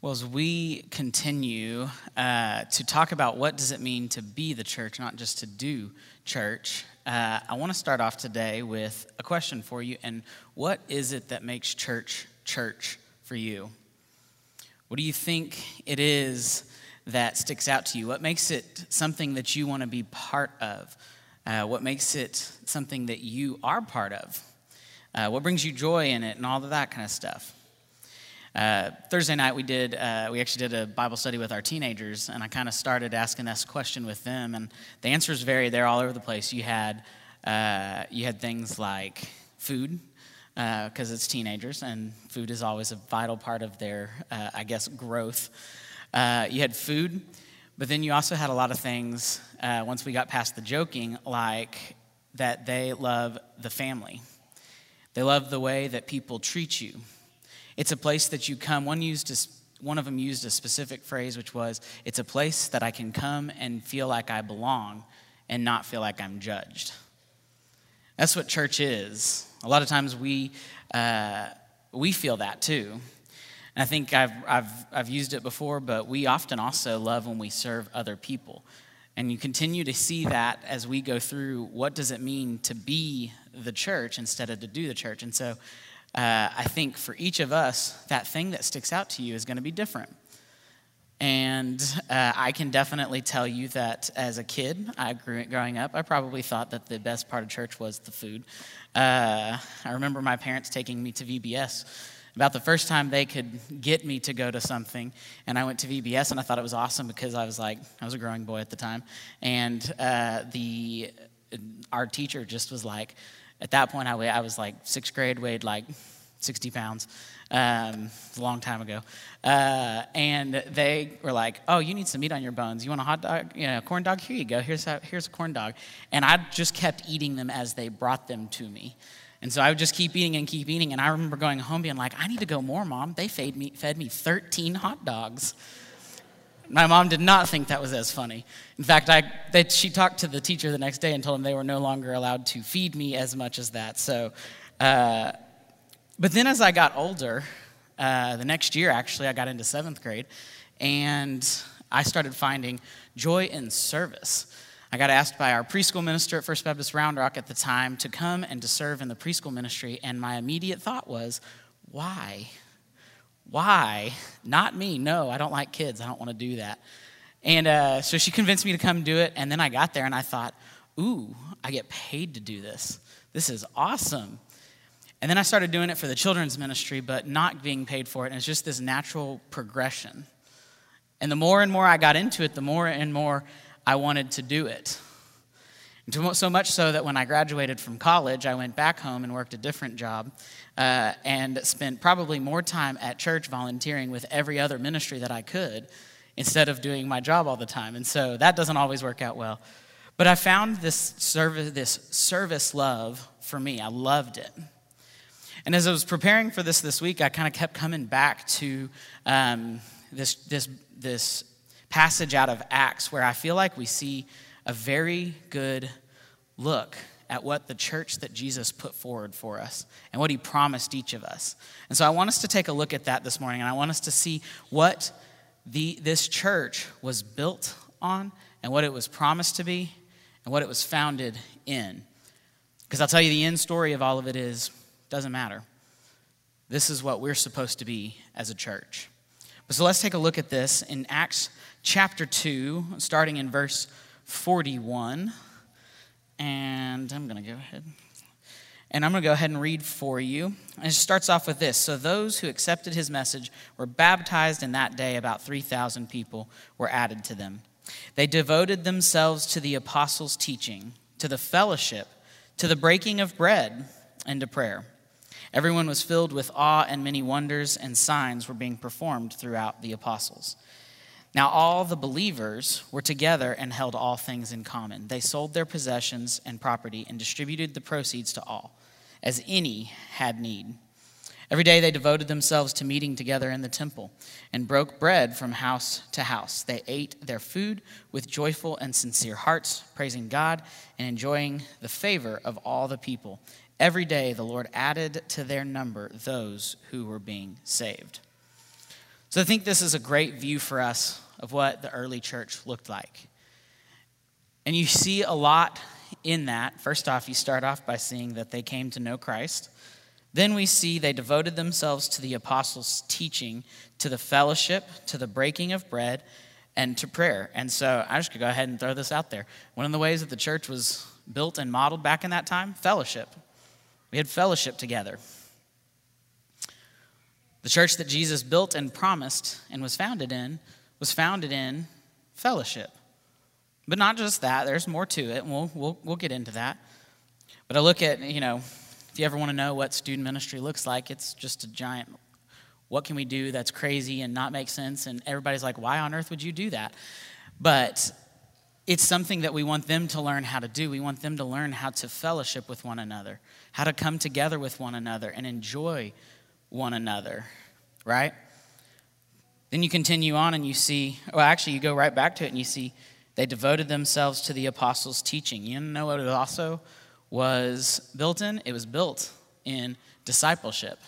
Well, as we continue uh, to talk about what does it mean to be the church, not just to do church, uh, I want to start off today with a question for you. And what is it that makes church church for you? What do you think it is that sticks out to you? What makes it something that you want to be part of? Uh, what makes it something that you are part of? Uh, what brings you joy in it, and all of that kind of stuff? Uh, Thursday night we did uh, we actually did a Bible study with our teenagers, and I kind of started asking this question with them, and the answers vary. They're all over the place. You had uh, you had things like food because uh, it's teenagers, and food is always a vital part of their uh, I guess growth. Uh, you had food, but then you also had a lot of things. once we got past the joking, like that they love the family. They love the way that people treat you it's a place that you come. One used a, one of them used a specific phrase, which was, "It's a place that I can come and feel like I belong, and not feel like I'm judged." That's what church is. A lot of times we uh, we feel that too. And I think I've, I've, I've used it before, but we often also love when we serve other people. And you continue to see that as we go through what does it mean to be the church instead of to do the church. And so uh, I think for each of us, that thing that sticks out to you is going to be different. And uh, I can definitely tell you that as a kid, I grew growing up, I probably thought that the best part of church was the food. Uh, I remember my parents taking me to VBS about the first time they could get me to go to something. And I went to VBS, and I thought it was awesome because I was like, I was a growing boy at the time, and uh, the our teacher just was like, at that point, I, weighed, I was like sixth grade, weighed like 60 pounds. Um, a long time ago. Uh, and they were like, oh, you need some meat on your bones. You want a hot dog? You know, a corn dog? Here you go. Here's, a, here's a corn dog. And I just kept eating them as they brought them to me. And so I would just keep eating and keep eating. And I remember going home being like, I need to go more, Mom. They fed me, fed me 13 hot dogs. My mom did not think that was as funny. In fact, I, they, she talked to the teacher the next day and told him they were no longer allowed to feed me as much as that. So, uh, but then as I got older, uh, the next year actually, I got into seventh grade, and I started finding joy in service. I got asked by our preschool minister at First Baptist Round Rock at the time to come and to serve in the preschool ministry, and my immediate thought was, why? Why? Not me. No, I don't like kids. I don't want to do that. And uh, so she convinced me to come do it. And then I got there and I thought, ooh, I get paid to do this. This is awesome. And then I started doing it for the children's ministry, but not being paid for it. And it's just this natural progression. And the more and more I got into it, the more and more I wanted to do it. And so much so that when I graduated from college, I went back home and worked a different job uh, and spent probably more time at church volunteering with every other ministry that I could instead of doing my job all the time. And so that doesn't always work out well. But I found this service, this service love for me. I loved it. And as I was preparing for this this week, I kind of kept coming back to um, this, this, this passage out of Acts where I feel like we see a very good look at what the church that Jesus put forward for us and what he promised each of us. And so I want us to take a look at that this morning, and I want us to see what the, this church was built on and what it was promised to be and what it was founded in. Because I'll tell you, the end story of all of it is doesn't matter. This is what we're supposed to be as a church. But so let's take a look at this in Acts chapter 2, starting in verse 41. And I'm going to go ahead. And I'm going to go ahead and read for you. And it starts off with this So those who accepted his message were baptized, and that day about 3,000 people were added to them. They devoted themselves to the apostles' teaching, to the fellowship, to the breaking of bread, and to prayer. Everyone was filled with awe, and many wonders and signs were being performed throughout the apostles. Now, all the believers were together and held all things in common. They sold their possessions and property and distributed the proceeds to all, as any had need. Every day they devoted themselves to meeting together in the temple and broke bread from house to house. They ate their food with joyful and sincere hearts, praising God and enjoying the favor of all the people. Every day the Lord added to their number those who were being saved. So I think this is a great view for us of what the early church looked like. And you see a lot in that. First off, you start off by seeing that they came to know Christ. Then we see they devoted themselves to the apostles' teaching, to the fellowship, to the breaking of bread, and to prayer. And so I just could go ahead and throw this out there. One of the ways that the church was built and modeled back in that time, fellowship. We had fellowship together. The church that Jesus built and promised and was founded in was founded in fellowship. But not just that, there's more to it, and we'll, we'll, we'll get into that. But I look at, you know, if you ever want to know what student ministry looks like, it's just a giant, what can we do that's crazy and not make sense? And everybody's like, why on earth would you do that? But it's something that we want them to learn how to do. We want them to learn how to fellowship with one another, how to come together with one another and enjoy one another, right? Then you continue on and you see, well, actually, you go right back to it and you see they devoted themselves to the apostles' teaching. You know what it also was built in? It was built in discipleship.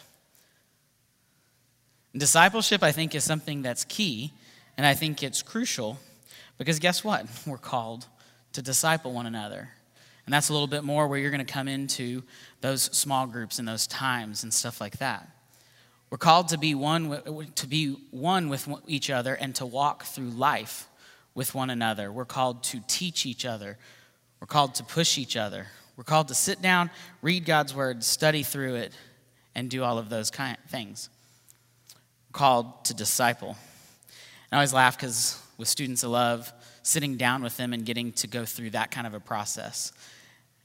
Discipleship, I think, is something that's key, and I think it's crucial because guess what? We're called to disciple one another. And that's a little bit more where you're going to come into those small groups and those times and stuff like that. We're called to be one to be one with each other and to walk through life with one another. We're called to teach each other. We're called to push each other. We're called to sit down, read God's word, study through it, and do all of those kind of things. We're called to disciple. I always laugh because with students, I love sitting down with them and getting to go through that kind of a process.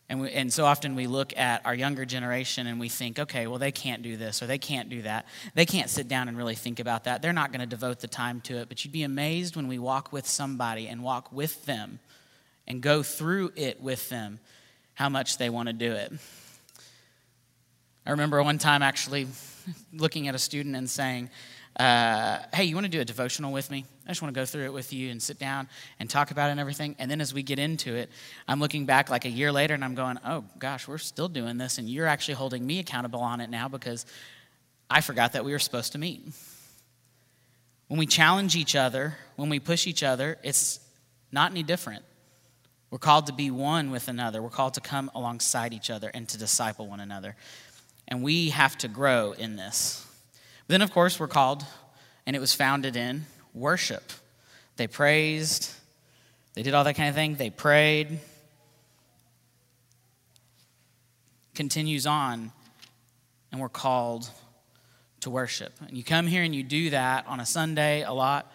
And, we, and so often we look at our younger generation and we think, okay, well, they can't do this or they can't do that. They can't sit down and really think about that. They're not going to devote the time to it. But you'd be amazed when we walk with somebody and walk with them and go through it with them how much they want to do it. I remember one time actually looking at a student and saying, uh, hey, you want to do a devotional with me? I just want to go through it with you and sit down and talk about it and everything. And then as we get into it, I'm looking back like a year later and I'm going, oh gosh, we're still doing this. And you're actually holding me accountable on it now because I forgot that we were supposed to meet. When we challenge each other, when we push each other, it's not any different. We're called to be one with another. We're called to come alongside each other and to disciple one another. And we have to grow in this. Then, of course, we're called, and it was founded in worship. They praised, they did all that kind of thing. They prayed. Continues on, and we're called to worship. And you come here and you do that on a Sunday a lot.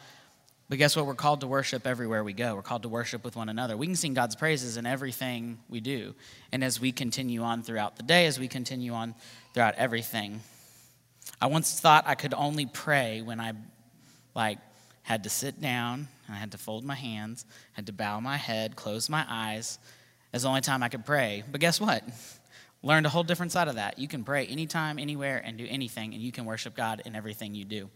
But guess what? We're called to worship everywhere we go. We're called to worship with one another. We can sing God's praises in everything we do. And as we continue on throughout the day, as we continue on throughout everything, I once thought I could only pray when I like had to sit down and I had to fold my hands, had to bow my head, close my eyes. As the only time I could pray. But guess what? Learned a whole different side of that. You can pray anytime, anywhere, and do anything, and you can worship God in everything you do.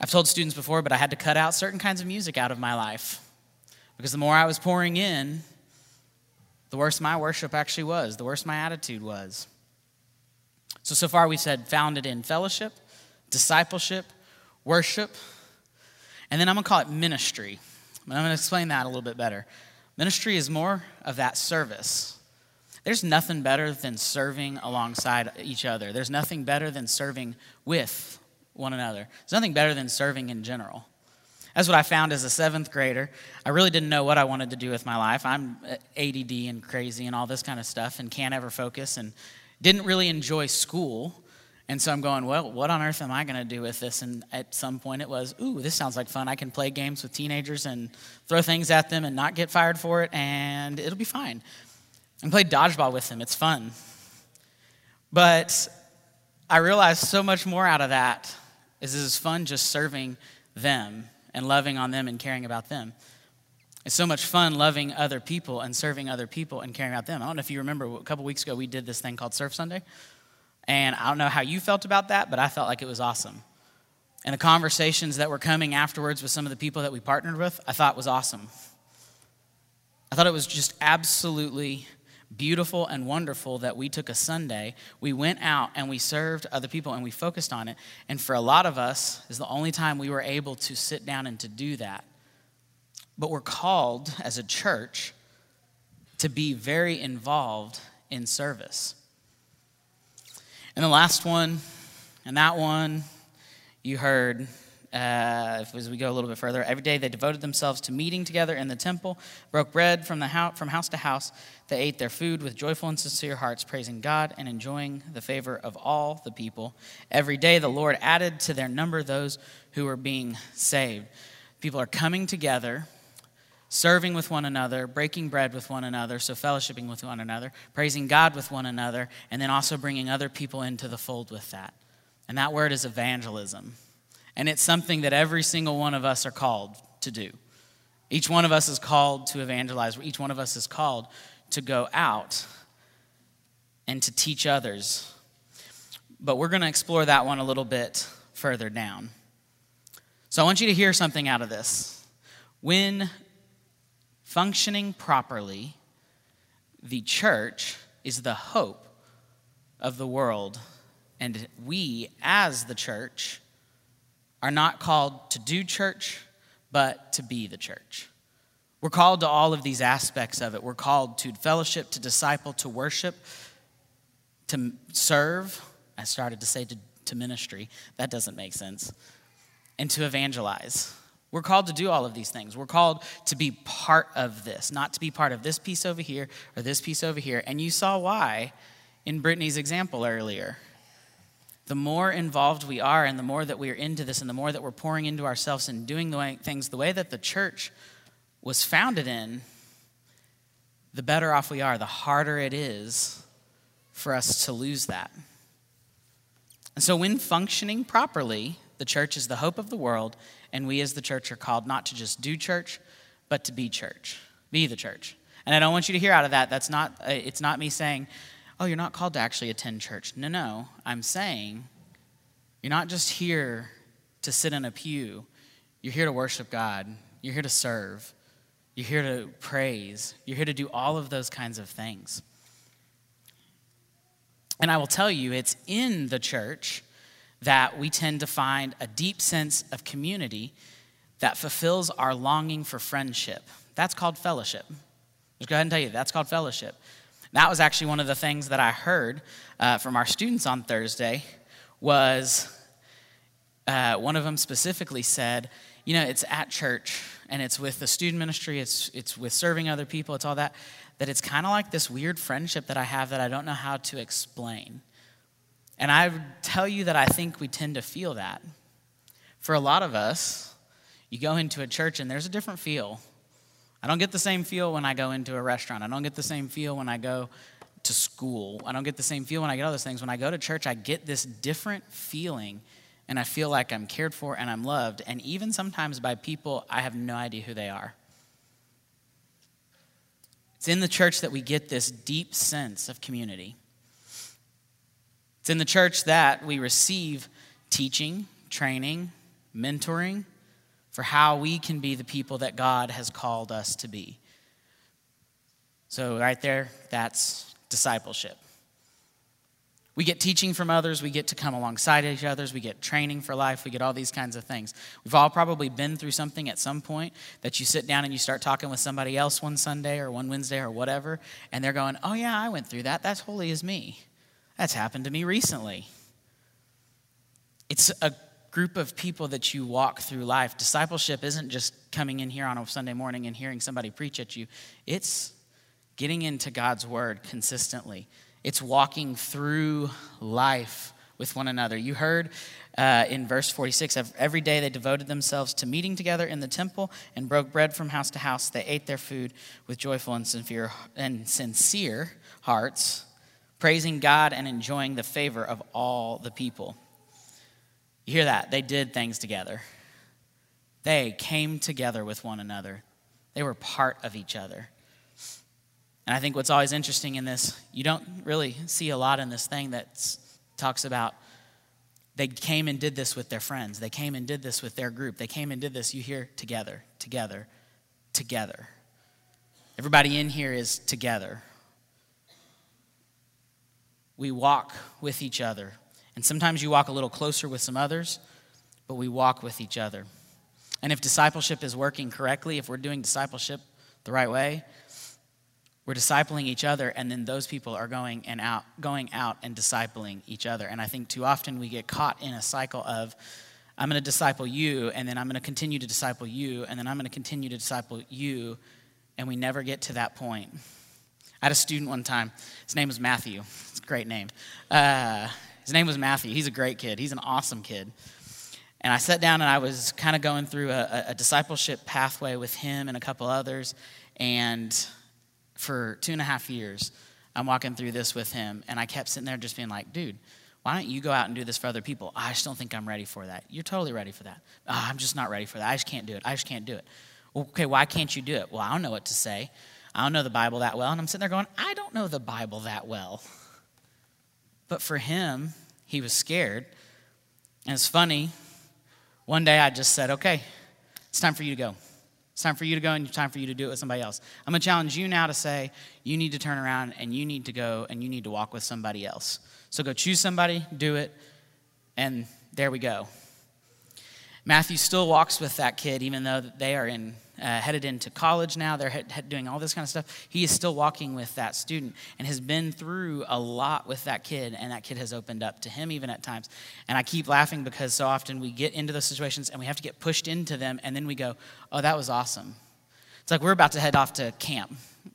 I've told students before, but I had to cut out certain kinds of music out of my life because the more I was pouring in, the worse my worship actually was, the worse my attitude was. So, so far we've said founded in fellowship, discipleship, worship, and then I'm going to call it ministry. I'm going to explain that a little bit better. Ministry is more of that service. There's nothing better than serving alongside each other. There's nothing better than serving with one another. There's nothing better than serving in general. That's what I found as a seventh grader. I really didn't know what I wanted to do with my life. I'm ADD and crazy and all this kind of stuff and can't ever focus and didn't really enjoy school. And so I'm going, well, what on earth am I going to do with this? And at some point it was, ooh, this sounds like fun. I can play games with teenagers and throw things at them and not get fired for it, and it'll be fine. And play dodgeball with them. It's fun. But I realized so much more out of that is this is fun just serving them and loving on them and caring about them. It's so much fun loving other people and serving other people and caring about them. I don't know if you remember, a couple weeks ago we did this thing called Serve Sunday. And I don't know how you felt about that, but I felt like it was awesome. And the conversations that were coming afterwards with some of the people that we partnered with, I thought was awesome. I thought it was just absolutely beautiful and wonderful that we took a Sunday, we went out and we served other people and we focused on it. And for a lot of us, is the only time we were able to sit down and to do that. But we're called as a church to be very involved in service. And the last one, and that one you heard uh, as we go a little bit further, every day they devoted themselves to meeting together in the temple, broke bread from, the from house to house. They ate their food with joyful and sincere hearts, praising God and enjoying the favor of all the people. Every day the Lord added to their number those who were being saved. People are coming together, serving with one another, breaking bread with one another, so fellowshipping with one another, praising God with one another, and then also bringing other people into the fold with that. And that word is evangelism. And it's something that every single one of us are called to do. Each one of us is called to evangelize. Each one of us is called to go out and to teach others. But we're going to explore that one a little bit further down. So I want you to hear something out of this. When functioning properly, the church is the hope of the world. And we, as the church, are not called to do church, but to be the church. We're called to all of these aspects of it. We're called to fellowship, to disciple, to worship, to serve. I started to say to, to ministry. That doesn't make sense. And to evangelize. We're called to do all of these things. We're called to be part of this, not to be part of this piece over here or this piece over here. And you saw why in Brittany's example earlier the more involved we are and the more that we are into this and the more that we're pouring into ourselves and doing the way, things the way that the church was founded in, the better off we are, the harder it is for us to lose that. And so, when functioning properly, the church is the hope of the world, and we as the church are called not to just do church, but to be church, be the church. And I don't want you to hear out of that. That's not. Uh, it's not me saying, oh, you're not called to actually attend church. No, no. I'm saying you're not just here to sit in a pew, you're here to worship God, you're here to serve, you're here to praise, you're here to do all of those kinds of things. And I will tell you, it's in the church that we tend to find a deep sense of community that fulfills our longing for friendship. That's called fellowship. Just go ahead and tell you, that's called fellowship. That was actually one of the things that I heard uh, from our students on Thursday was uh, one of them specifically said, you know, it's at church and it's with the student ministry, it's, it's with serving other people, it's all that, that it's kind of like this weird friendship that I have that I don't know how to explain. And I tell you that I think we tend to feel that. For a lot of us, you go into a church and there's a different feel. I don't get the same feel when I go into a restaurant. I don't get the same feel when I go to school. I don't get the same feel when I get all those things. When I go to church, I get this different feeling and I feel like I'm cared for and I'm loved, and even sometimes by people I have no idea who they are. It's in the church that we get this deep sense of community. It's in the church that we receive teaching, training, mentoring, for how we can be the people that God has called us to be. So, right there, that's discipleship. We get teaching from others, we get to come alongside each other, we get training for life, we get all these kinds of things. We've all probably been through something at some point that you sit down and you start talking with somebody else one Sunday or one Wednesday or whatever, and they're going, Oh, yeah, I went through that. That's holy as me. That's happened to me recently. It's a group of people that you walk through life. Discipleship isn't just coming in here on a Sunday morning and hearing somebody preach at you, it's getting into God's word consistently. It's walking through life with one another. You heard uh, in verse 46 every day they devoted themselves to meeting together in the temple and broke bread from house to house. They ate their food with joyful and sincere, and sincere hearts, praising God and enjoying the favor of all the people. You hear that? They did things together. They came together with one another. They were part of each other. And I think what's always interesting in this, you don't really see a lot in this thing that talks about they came and did this with their friends. They came and did this with their group. They came and did this. You hear together, together, together. Everybody in here is together. We walk with each other. And sometimes you walk a little closer with some others, but we walk with each other. And if discipleship is working correctly, if we're doing discipleship the right way, we're discipling each other and then those people are going and out going out and discipling each other and i think too often we get caught in a cycle of i'm going to disciple you and then i'm going to continue to disciple you and then i'm going to continue to disciple you and we never get to that point i had a student one time his name was matthew it's a great name uh, his name was matthew he's a great kid he's an awesome kid and I sat down and I was kind of going through a, a, discipleship pathway with him and a couple others. And for two and a half years, I'm walking through this with him, and I kept sitting there just being like, dude, why don't you go out and do this for other people? I just don't think I'm ready for that. You're totally ready for that. Oh, I'm just not ready for that. I just can't do it. I just can't do it. okay, why can't you do it? Well, I don't know what to say. I don't know the Bible that well. And I'm sitting there going, I don't know the Bible that well. But for him, he was scared. And it's funny, one day I just said, okay, it's time for you to go. It's time for you to go and it's time for you to do it with somebody else. I'm going to challenge you now to say, you need to turn around and you need to go and you need to walk with somebody else. So go choose somebody, do it, and there we go. Matthew still walks with that kid, even though they are in, uh, headed into college now. They're doing all this kind of stuff. He is still walking with that student and has been through a lot with that kid, and that kid has opened up to him even at times. And I keep laughing because so often we get into those situations and we have to get pushed into them, and then we go, oh, that was awesome. It's like we're about to head off to camp,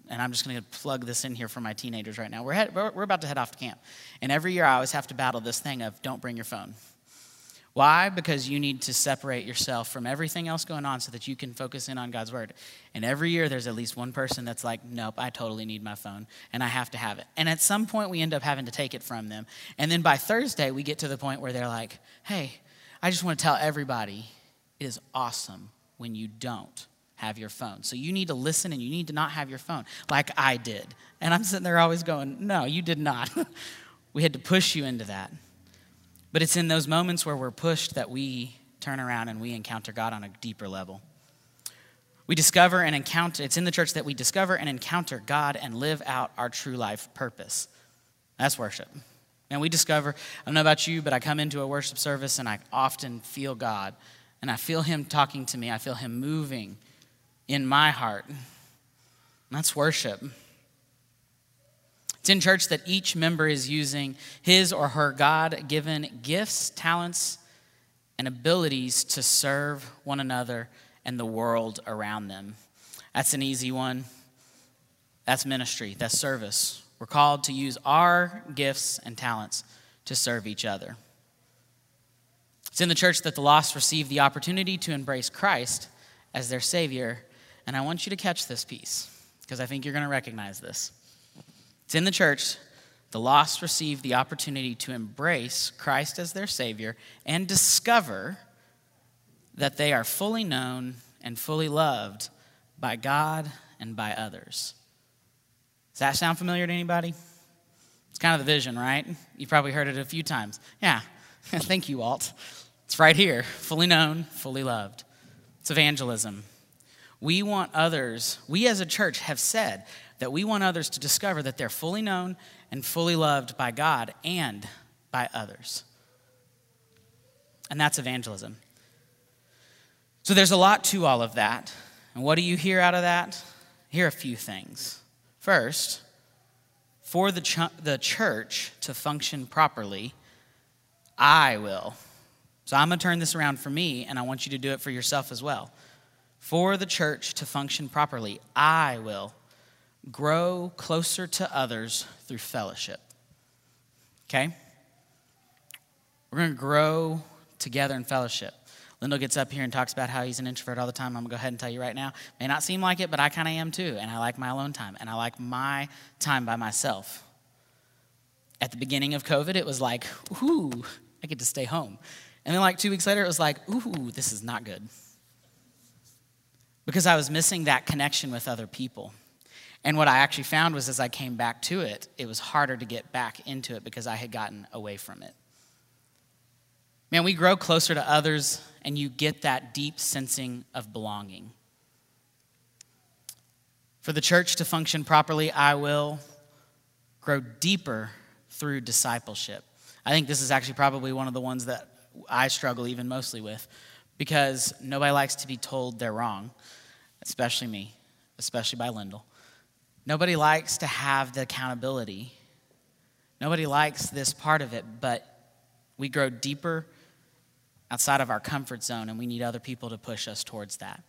and I'm just going to plug this in here for my teenagers right now. We're, head, we're about to head off to camp. And every year I always have to battle this thing of don't bring your phone. Why? Because you need to separate yourself from everything else going on so that you can focus in on God's word. And every year there's at least one person that's like, nope, I totally need my phone and I have to have it. And at some point we end up having to take it from them. And then by Thursday we get to the point where they're like, hey, I just want to tell everybody it is awesome when you don't have your phone. So you need to listen and you need to not have your phone like I did. And I'm sitting there always going, no, you did not. we had to push you into that. But it's in those moments where we're pushed that we turn around and we encounter God on a deeper level. We discover and encounter, it's in the church that we discover and encounter God and live out our true life purpose. That's worship. And we discover, I don't know about you, but I come into a worship service and I often feel God. And I feel Him talking to me, I feel Him moving in my heart. That's worship. It's in church that each member is using his or her God given gifts, talents, and abilities to serve one another and the world around them. That's an easy one. That's ministry, that's service. We're called to use our gifts and talents to serve each other. It's in the church that the lost receive the opportunity to embrace Christ as their Savior. And I want you to catch this piece because I think you're going to recognize this. It's in the church. The lost receive the opportunity to embrace Christ as their Savior and discover that they are fully known and fully loved by God and by others. Does that sound familiar to anybody? It's kind of the vision, right? You've probably heard it a few times. Yeah, thank you, Walt. It's right here fully known, fully loved. It's evangelism. We want others, we as a church have said that we want others to discover that they're fully known and fully loved by God and by others. And that's evangelism. So there's a lot to all of that. And what do you hear out of that? Here are a few things. First, for the, ch- the church to function properly, I will. So I'm going to turn this around for me, and I want you to do it for yourself as well. For the church to function properly, I will grow closer to others through fellowship. Okay? We're going to grow together in fellowship. Lindell gets up here and talks about how he's an introvert all the time. I'm going to go ahead and tell you right now. May not seem like it, but I kind of am too. And I like my alone time. And I like my time by myself. At the beginning of COVID, it was like, ooh, I get to stay home. And then, like two weeks later, it was like, ooh, this is not good. Because I was missing that connection with other people. And what I actually found was as I came back to it, it was harder to get back into it because I had gotten away from it. Man, we grow closer to others and you get that deep sensing of belonging. For the church to function properly, I will grow deeper through discipleship. I think this is actually probably one of the ones that I struggle even mostly with because nobody likes to be told they're wrong, especially me, especially by Lyndall. Nobody likes to have the accountability. Nobody likes this part of it, but we grow deeper outside of our comfort zone, and we need other people to push us towards that.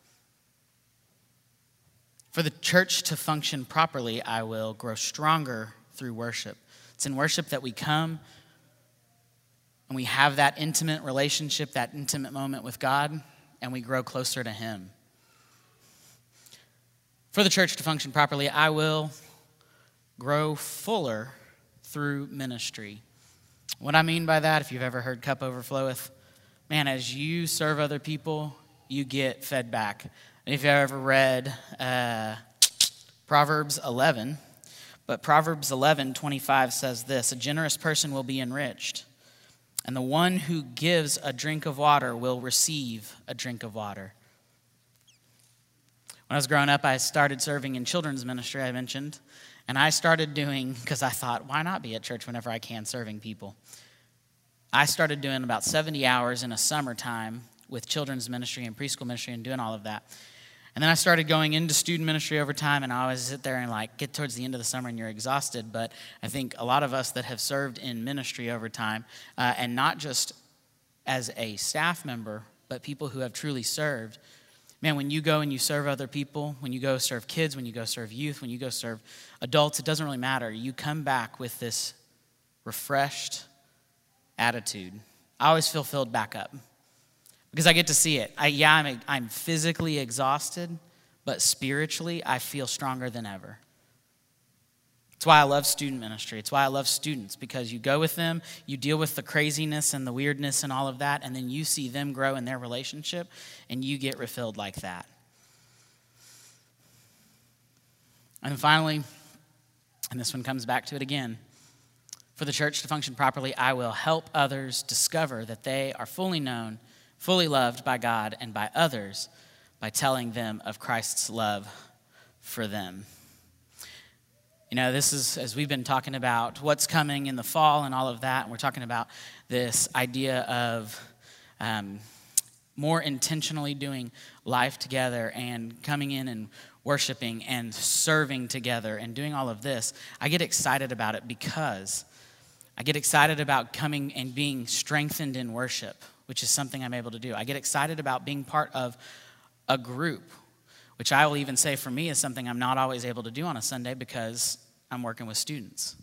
For the church to function properly, I will grow stronger through worship. It's in worship that we come and we have that intimate relationship, that intimate moment with God, and we grow closer to Him. For the church to function properly, I will grow fuller through ministry. What I mean by that, if you've ever heard cup overfloweth, man, as you serve other people, you get fed back. And if you've ever read uh, Proverbs 11, but Proverbs 11, 25 says this A generous person will be enriched, and the one who gives a drink of water will receive a drink of water. When I was growing up, I started serving in children's ministry, I mentioned, and I started doing, because I thought, why not be at church whenever I can serving people? I started doing about 70 hours in a summertime with children's ministry and preschool ministry and doing all of that. And then I started going into student ministry over time, and I always sit there and like get towards the end of the summer and you're exhausted. But I think a lot of us that have served in ministry over time, uh, and not just as a staff member, but people who have truly served, man, when you go and you serve other people, when you go serve kids, when you go serve youth, when you go serve adults, it doesn't really matter. You come back with this refreshed, attitude. I always feel filled back up because I get to see it. I, yeah, I'm, I'm physically exhausted, but spiritually, I feel stronger than ever. It's why I love student ministry. It's why I love students because you go with them, you deal with the craziness and the weirdness and all of that, and then you see them grow in their relationship and you get refilled like that. And finally, and this one comes back to it again for the church to function properly, I will help others discover that they are fully known, fully loved by God and by others by telling them of Christ's love for them. You know, this is, as we've been talking about what's coming in the fall and all of that, and we're talking about this idea of um, more intentionally doing life together and coming in and worshiping and serving together and doing all of this. I get excited about it because I get excited about coming and being strengthened in worship, which is something I'm able to do. I get excited about being part of a group, which I will even say for me is something I'm not always able to do on a Sunday because I'm working with students.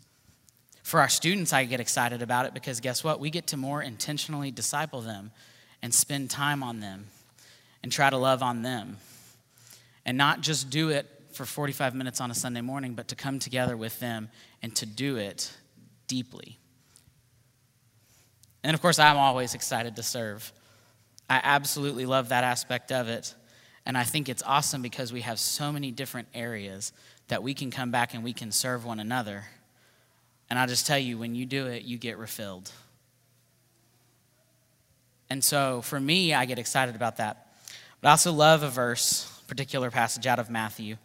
For our students, I get excited about it because guess what? We get to more intentionally disciple them and spend time on them and try to love on them. And not just do it for 45 minutes on a Sunday morning, but to come together with them and to do it deeply. And of course, I'm always excited to serve. I absolutely love that aspect of it. And I think it's awesome because we have so many different areas that we can come back and we can serve one another. And I'll just tell you, when you do it, you get refilled. And so for me, I get excited about that. But I also love a verse, particular passage out of Matthew.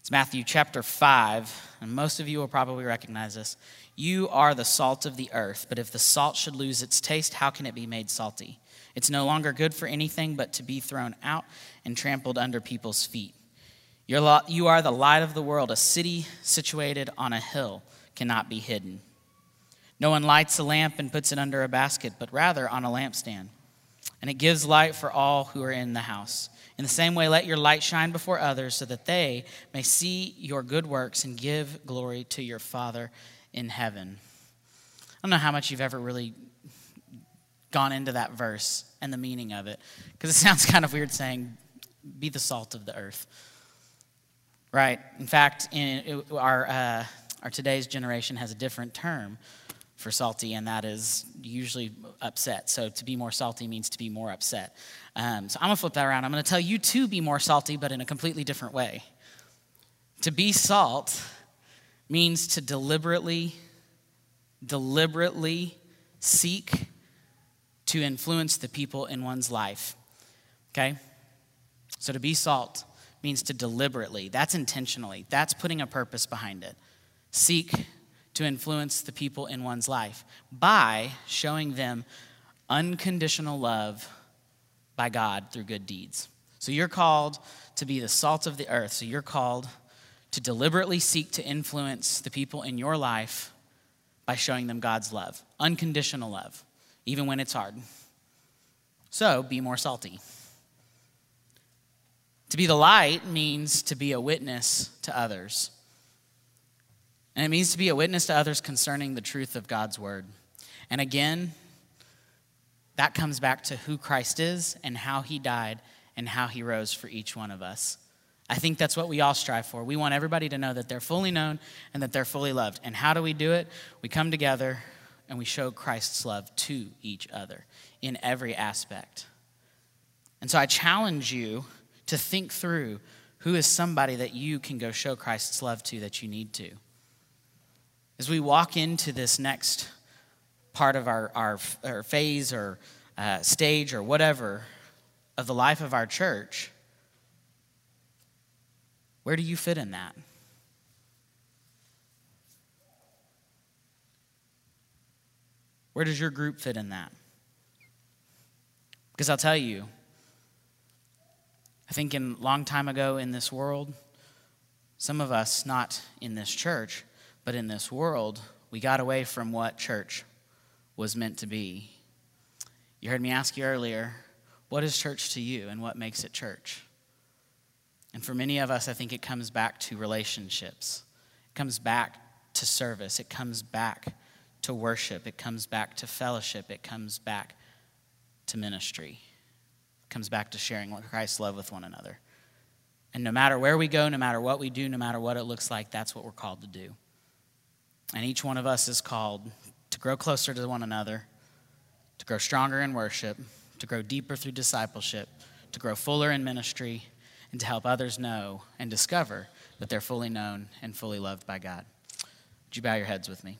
It's Matthew chapter 5, and most of you will probably recognize this. You are the salt of the earth, but if the salt should lose its taste, how can it be made salty? It's no longer good for anything but to be thrown out and trampled under people's feet. You're, you are the light of the world. A city situated on a hill cannot be hidden. No one lights a lamp and puts it under a basket, but rather on a lampstand. And it gives light for all who are in the house. In the same way, let your light shine before others so that they may see your good works and give glory to your Father in heaven. I don't know how much you've ever really gone into that verse and the meaning of it, because it sounds kind of weird saying, be the salt of the earth. Right? In fact, in our, uh, our today's generation has a different term for salty, and that is usually upset. So to be more salty means to be more upset. Um, so I'm going to flip that around. I'm going to tell you to be more salty, but in a completely different way. To be salt means to deliberately, deliberately seek to influence the people in one's life. Okay? So to be salt means to deliberately, that's intentionally, that's putting a purpose behind it. Seek to influence the people in one's life? By showing them unconditional love by God through good deeds. So you're called to be the salt of the earth. So you're called to deliberately seek to influence the people in your life by showing them God's love, unconditional love, even when it's hard. So be more salty. To be the light means to be a witness to others. And it means to be a witness to others concerning the truth of God's word. And again, that comes back to who Christ is and how he died and how he rose for each one of us. I think that's what we all strive for. We want everybody to know that they're fully known and that they're fully loved. And how do we do it? We come together and we show Christ's love to each other in every aspect. And so I challenge you to think through who is somebody that you can go show Christ's love to that you need to. As we walk into this next part of our, our, our phase or uh, stage or whatever of the life of our church, where do you fit in that? Where does your group fit in that? Because I'll tell you, I think in long time ago in this world, some of us, not in this church, but in this world, we got away from what church was meant to be. You heard me ask you earlier, what is church to you and what makes it church? And for many of us, I think it comes back to relationships. It comes back to service. It comes back to worship. It comes back to fellowship. It comes back to ministry. It comes back to sharing Christ's love with one another. And no matter where we go, no matter what we do, no matter what it looks like, that's what we're called to do. And each one of us is called to grow closer to one another, to grow stronger in worship, to grow deeper through discipleship, to grow fuller in ministry and to help others know and discover that they're fully known and fully loved by God. Would you bow your heads with me?